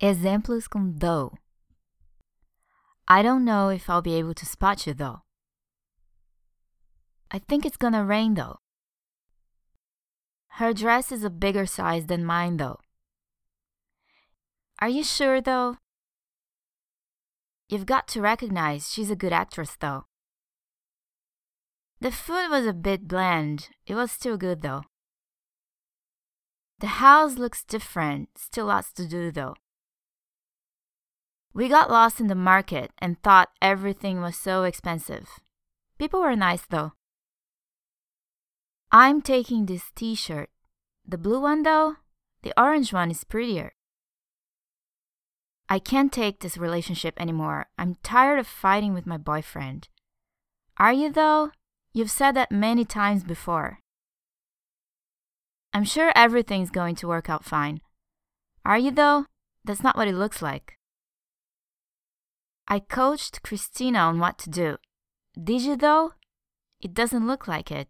Exemplos com though. I don't know if I'll be able to spot you though. I think it's gonna rain though. Her dress is a bigger size than mine though. Are you sure though? You've got to recognize she's a good actress though. The food was a bit bland. It was still good though. The house looks different, still lots to do though. We got lost in the market and thought everything was so expensive. People were nice though. I'm taking this t shirt. The blue one though, the orange one is prettier. I can't take this relationship anymore. I'm tired of fighting with my boyfriend. Are you though? You've said that many times before. I'm sure everything's going to work out fine. Are you though? That's not what it looks like. I coached Christina on what to do. Did you though? It doesn't look like it.